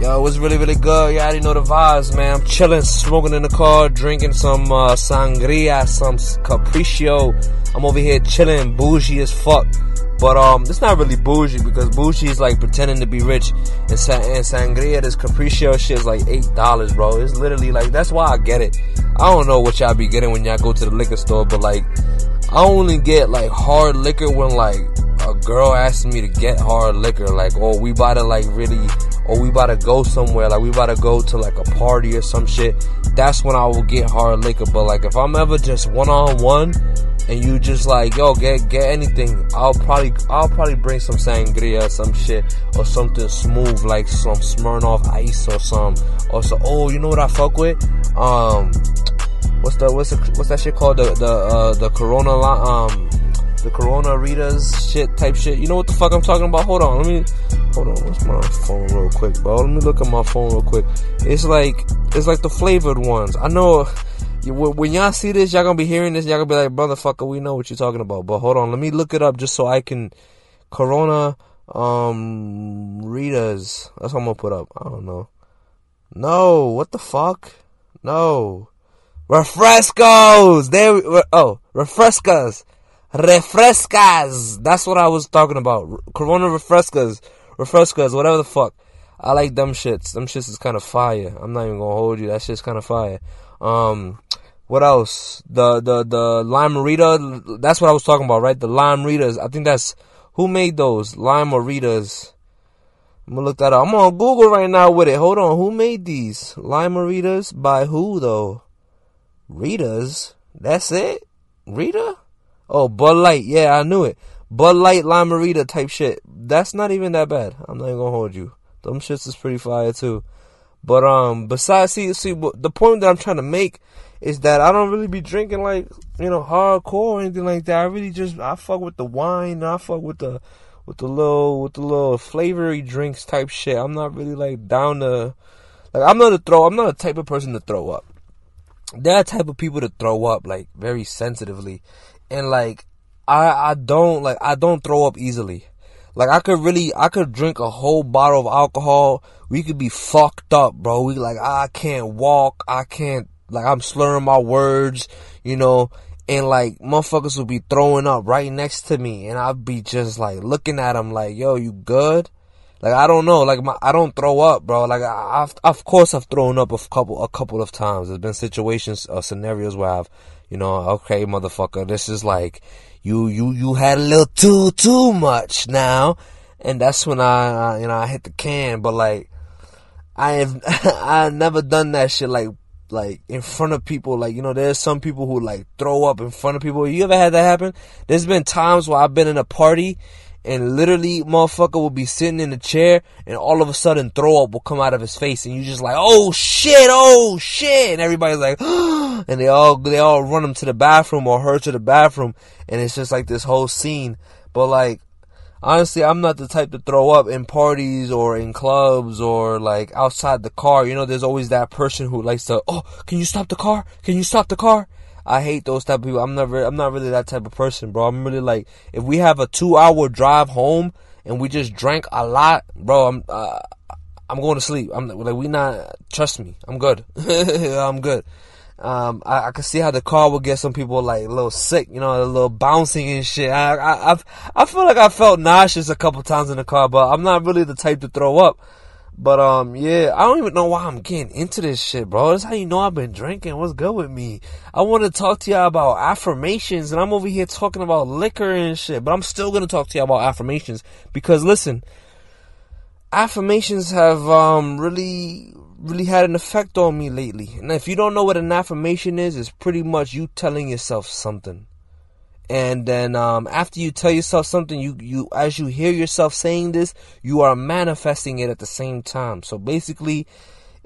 Yo, it was really, really good. You already know the vibes, man. I'm chilling, smoking in the car, drinking some uh, sangria, some capriccio. I'm over here chilling, bougie as fuck. But um, it's not really bougie because bougie is like pretending to be rich, and, and sangria, this capriccio shit is like eight dollars, bro. It's literally like that's why I get it. I don't know what y'all be getting when y'all go to the liquor store, but like I only get like hard liquor when like a girl asks me to get hard liquor, like oh we about to like really, or we about to go somewhere, like we about to go to like a party or some shit. That's when I will get hard liquor. But like if I'm ever just one on one and you just like yo get get anything. I'll probably i'll probably bring some sangria some shit or something smooth like some smirnoff ice or some or so oh you know what i fuck with? Um what's the what's the what's that shit called? The the uh the corona um the corona ritas shit type shit. You know what the fuck i'm talking about? Hold on let me hold on what's my phone real quick bro? Let me look at my phone real quick. It's like it's like the flavored ones. I know when y'all see this, y'all gonna be hearing this. Y'all gonna be like, "Motherfucker, we know what you're talking about." But hold on, let me look it up just so I can. Corona, um, Ritas. That's what I'm gonna put up. I don't know. No, what the fuck? No, refrescos. There. Oh, refrescas, refrescas. That's what I was talking about. Corona refrescas, refrescas, whatever the fuck. I like them shits. Them shits is kind of fire. I'm not even gonna hold you. That shit's kind of fire. Um, what else? The the the Lime-A-Rita. That's what I was talking about, right? The Lime-A-Ritas. I think that's who made those Lime-A-Ritas. I'm gonna look that up. I'm on Google right now with it. Hold on, who made these Lime-A-Ritas? By who though? Ritas. That's it. Rita. Oh, Bud Light. Yeah, I knew it. Bud Light Lime-A-Rita type shit. That's not even that bad. I'm not even gonna hold you. Them shits is pretty fire too. But um, besides, see, see, the point that I'm trying to make is that I don't really be drinking like you know hardcore or anything like that. I really just I fuck with the wine. I fuck with the with the little with the little flavory drinks type shit. I'm not really like down to like I'm not a throw. I'm not a type of person to throw up. Are type of people to throw up like very sensitively, and like I I don't like I don't throw up easily. Like I could really, I could drink a whole bottle of alcohol. We could be fucked up, bro. We like, ah, I can't walk. I can't, like, I'm slurring my words, you know, and like motherfuckers would be throwing up right next to me, and I'd be just like looking at them like, yo, you good? Like I don't know, like my, I don't throw up, bro. Like I, I've, of course, I've thrown up a couple, a couple of times. There's been situations or scenarios where I've, you know, okay, motherfucker, this is like, you you you had a little too too much now, and that's when I, I you know I hit the can. But like I have I never done that shit like like in front of people. Like you know, there's some people who like throw up in front of people. You ever had that happen? There's been times where I've been in a party and literally motherfucker will be sitting in a chair and all of a sudden throw up will come out of his face and you just like oh shit oh shit and everybody's like and they all they all run him to the bathroom or her to the bathroom and it's just like this whole scene but like honestly i'm not the type to throw up in parties or in clubs or like outside the car you know there's always that person who likes to oh can you stop the car can you stop the car I hate those type of people. I'm never, I'm not really that type of person, bro. I'm really like, if we have a two hour drive home and we just drank a lot, bro, I'm, uh, I'm going to sleep. I'm like, we not, trust me, I'm good. I'm good. Um, I, I can see how the car will get some people like a little sick, you know, a little bouncing and shit. I, I, I've, I feel like I felt nauseous a couple times in the car, but I'm not really the type to throw up. But um, yeah, I don't even know why I'm getting into this shit, bro. That's how you know I've been drinking. What's good with me? I want to talk to y'all about affirmations, and I'm over here talking about liquor and shit. But I'm still gonna talk to y'all about affirmations because listen, affirmations have um really really had an effect on me lately. And if you don't know what an affirmation is, it's pretty much you telling yourself something. And then um, after you tell yourself something you you as you hear yourself saying this you are manifesting it at the same time. So basically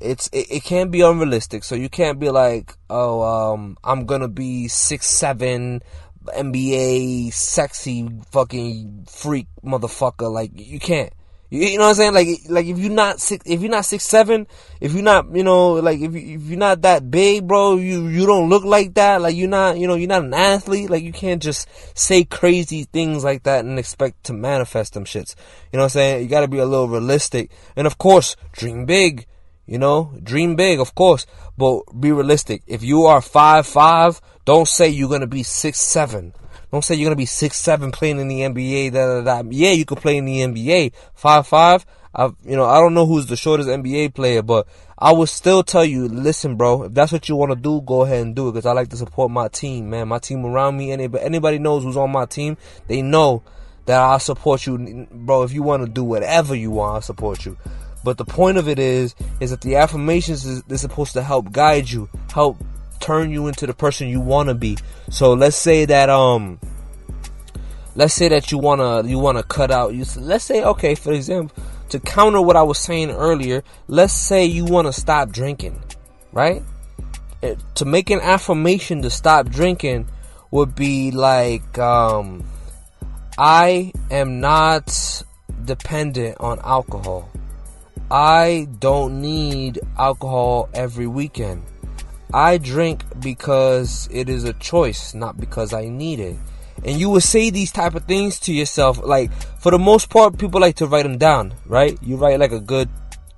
it's it, it can be unrealistic. So you can't be like oh um, i'm gonna be six seven nba sexy fucking freak motherfucker. Like you can't You, you know what I'm saying? Like, like if you're not six, if you're not six seven, if you're not, you know, like if you, if you're not that big, bro, you you don't look like that. Like you're not, you know, you're not an athlete. Like you can't just say crazy things like that and expect to manifest them shits. You know what I'm saying? You got to be a little realistic, and of course, dream big. You know, dream big, of course, but be realistic. If you are five five, don't say you're gonna be six seven. Don't say you're gonna be six seven playing in the NBA. Da, da, da. Yeah, you could play in the NBA. Five five. I, you know, I don't know who's the shortest NBA player, but I would still tell you, listen, bro, if that's what you want to do, go ahead and do it. Because I like to support my team, man. My team around me, anybody, anybody knows who's on my team, they know that I support you, bro. If you want to do whatever you want, I support you. But the point of it is, is that the affirmations is they're supposed to help guide you, help turn you into the person you want to be. So let's say that um let's say that you want to you want to cut out you let's say okay for example to counter what I was saying earlier, let's say you want to stop drinking, right? It, to make an affirmation to stop drinking would be like um I am not dependent on alcohol. I don't need alcohol every weekend. I drink because it is a choice, not because I need it. And you will say these type of things to yourself. Like, for the most part, people like to write them down, right? You write like a good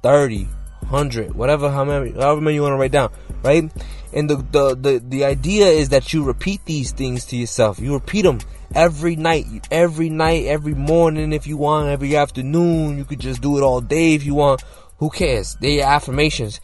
30, 100, whatever, how however many you want to write down, right? And the, the, the, the idea is that you repeat these things to yourself. You repeat them every night, every night, every morning if you want, every afternoon. You could just do it all day if you want. Who cares? They're affirmations.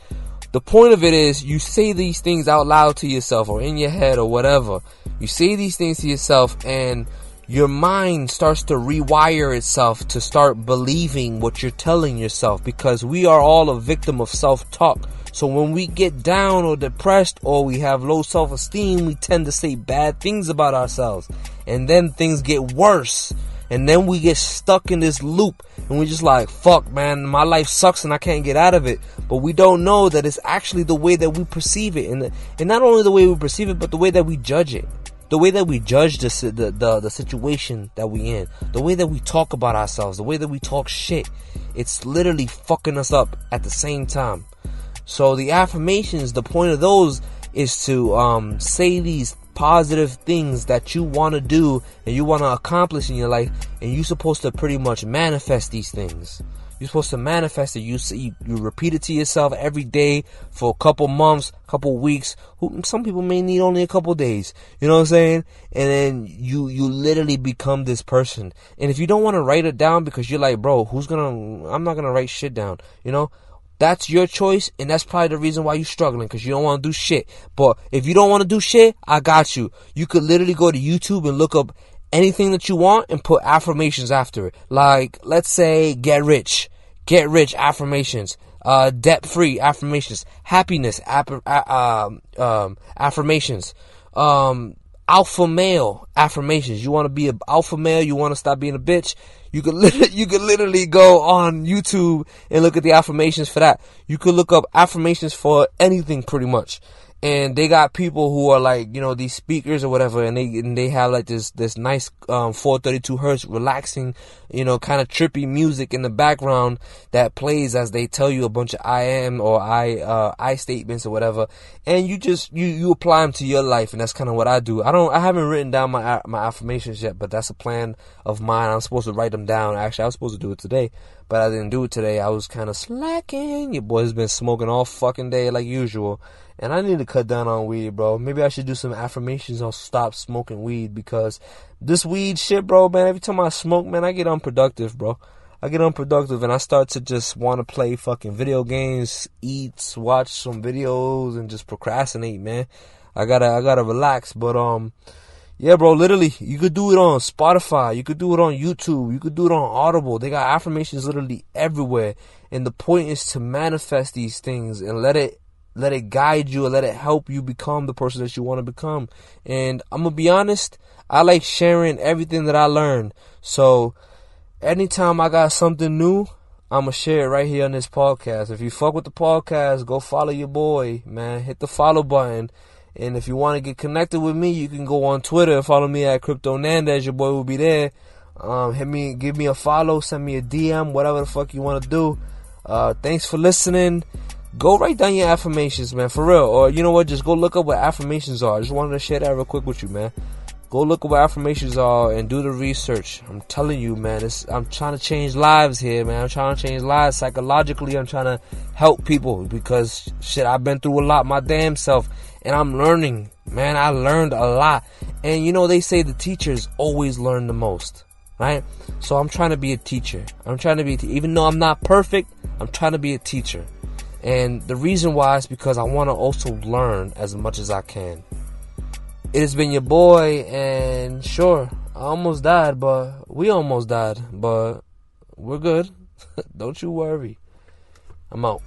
The point of it is you say these things out loud to yourself or in your head or whatever. You say these things to yourself and your mind starts to rewire itself to start believing what you're telling yourself because we are all a victim of self-talk. So when we get down or depressed or we have low self-esteem, we tend to say bad things about ourselves. And then things get worse and then we get stuck in this loop and we're just like, fuck, man, my life sucks and I can't get out of it. But we don't know that it's actually the way that we perceive it. And, the, and not only the way we perceive it, but the way that we judge it. The way that we judge the, the, the, the situation that we in. The way that we talk about ourselves. The way that we talk shit. It's literally fucking us up at the same time. So the affirmations, the point of those is to um, say these positive things that you want to do and you want to accomplish in your life and you're supposed to pretty much manifest these things. You're supposed to manifest it. You see you repeat it to yourself every day for a couple months couple weeks. Some people may need only a couple days. You know what i'm saying? And then you you literally become this person. And if you don't want to write it down because you're like bro who's gonna i'm not gonna write shit down you know that's your choice, and that's probably the reason why you're struggling because you don't want to do shit. But if you don't want to do shit, I got you. You could literally go to YouTube and look up anything that you want and put affirmations after it. Like, let's say, get rich, get rich affirmations, uh, debt free affirmations, happiness app- uh, um, affirmations, um, alpha male affirmations. You want to be an alpha male, you want to stop being a bitch, you could literally, you could literally go on YouTube and look at the affirmations for that. You could look up affirmations for anything pretty much and they got people who are like you know these speakers or whatever and they and they have like this this nice um 432 hertz relaxing you know kind of trippy music in the background that plays as they tell you a bunch of i am or i uh i statements or whatever. And you just you you apply them to your life and that's kind of what i do. I don't i haven't written down my my affirmations yet but that's a plan of mine. I'm supposed to write them down. Actually i was supposed to do it today but i didn't do it today. I was kind of slacking. Your boy's been smoking all fucking day like usual and I need to cut down on weed, bro. Maybe I should do some affirmations on stop smoking weed because this weed shit, bro, man, every time I smoke, man, I get unproductive, bro. I get unproductive and I start to just want to play fucking video games, eat, watch some videos and just procrastinate, man. I gotta, I gotta relax, but, um, yeah, bro, literally, you could do it on Spotify, you could do it on YouTube, you could do it on Audible. They got affirmations literally everywhere. And the point is to manifest these things and let it let it guide you and let it help you become the person that you want to become. And I'm going to be honest, I like sharing everything that I learned. So anytime I got something new, I'm going to share it right here on this podcast. If you fuck with the podcast, go follow your boy, man. Hit the follow button. And if you want to get connected with me, you can go on Twitter and follow me at Crypto Nandez. Your boy will be there. Um, hit me, give me a follow, send me a DM, whatever the fuck you want to do. Uh, thanks for listening. Go write down your affirmations, man, for real. Or you know what? Just go look up what affirmations are. I just wanted to share that real quick with you, man. Go look up what affirmations are and do the research. I'm telling you, man. I'm trying to change lives here, man. I'm trying to change lives psychologically. I'm trying to help people because shit, I've been through a lot my damn self, and I'm learning, man. I learned a lot, and you know they say the teachers always learn the most, right? So I'm trying to be a teacher. I'm trying to be, even though I'm not perfect, I'm trying to be a teacher. And the reason why is because I want to also learn as much as I can. It has been your boy, and sure, I almost died, but we almost died, but we're good. Don't you worry. I'm out.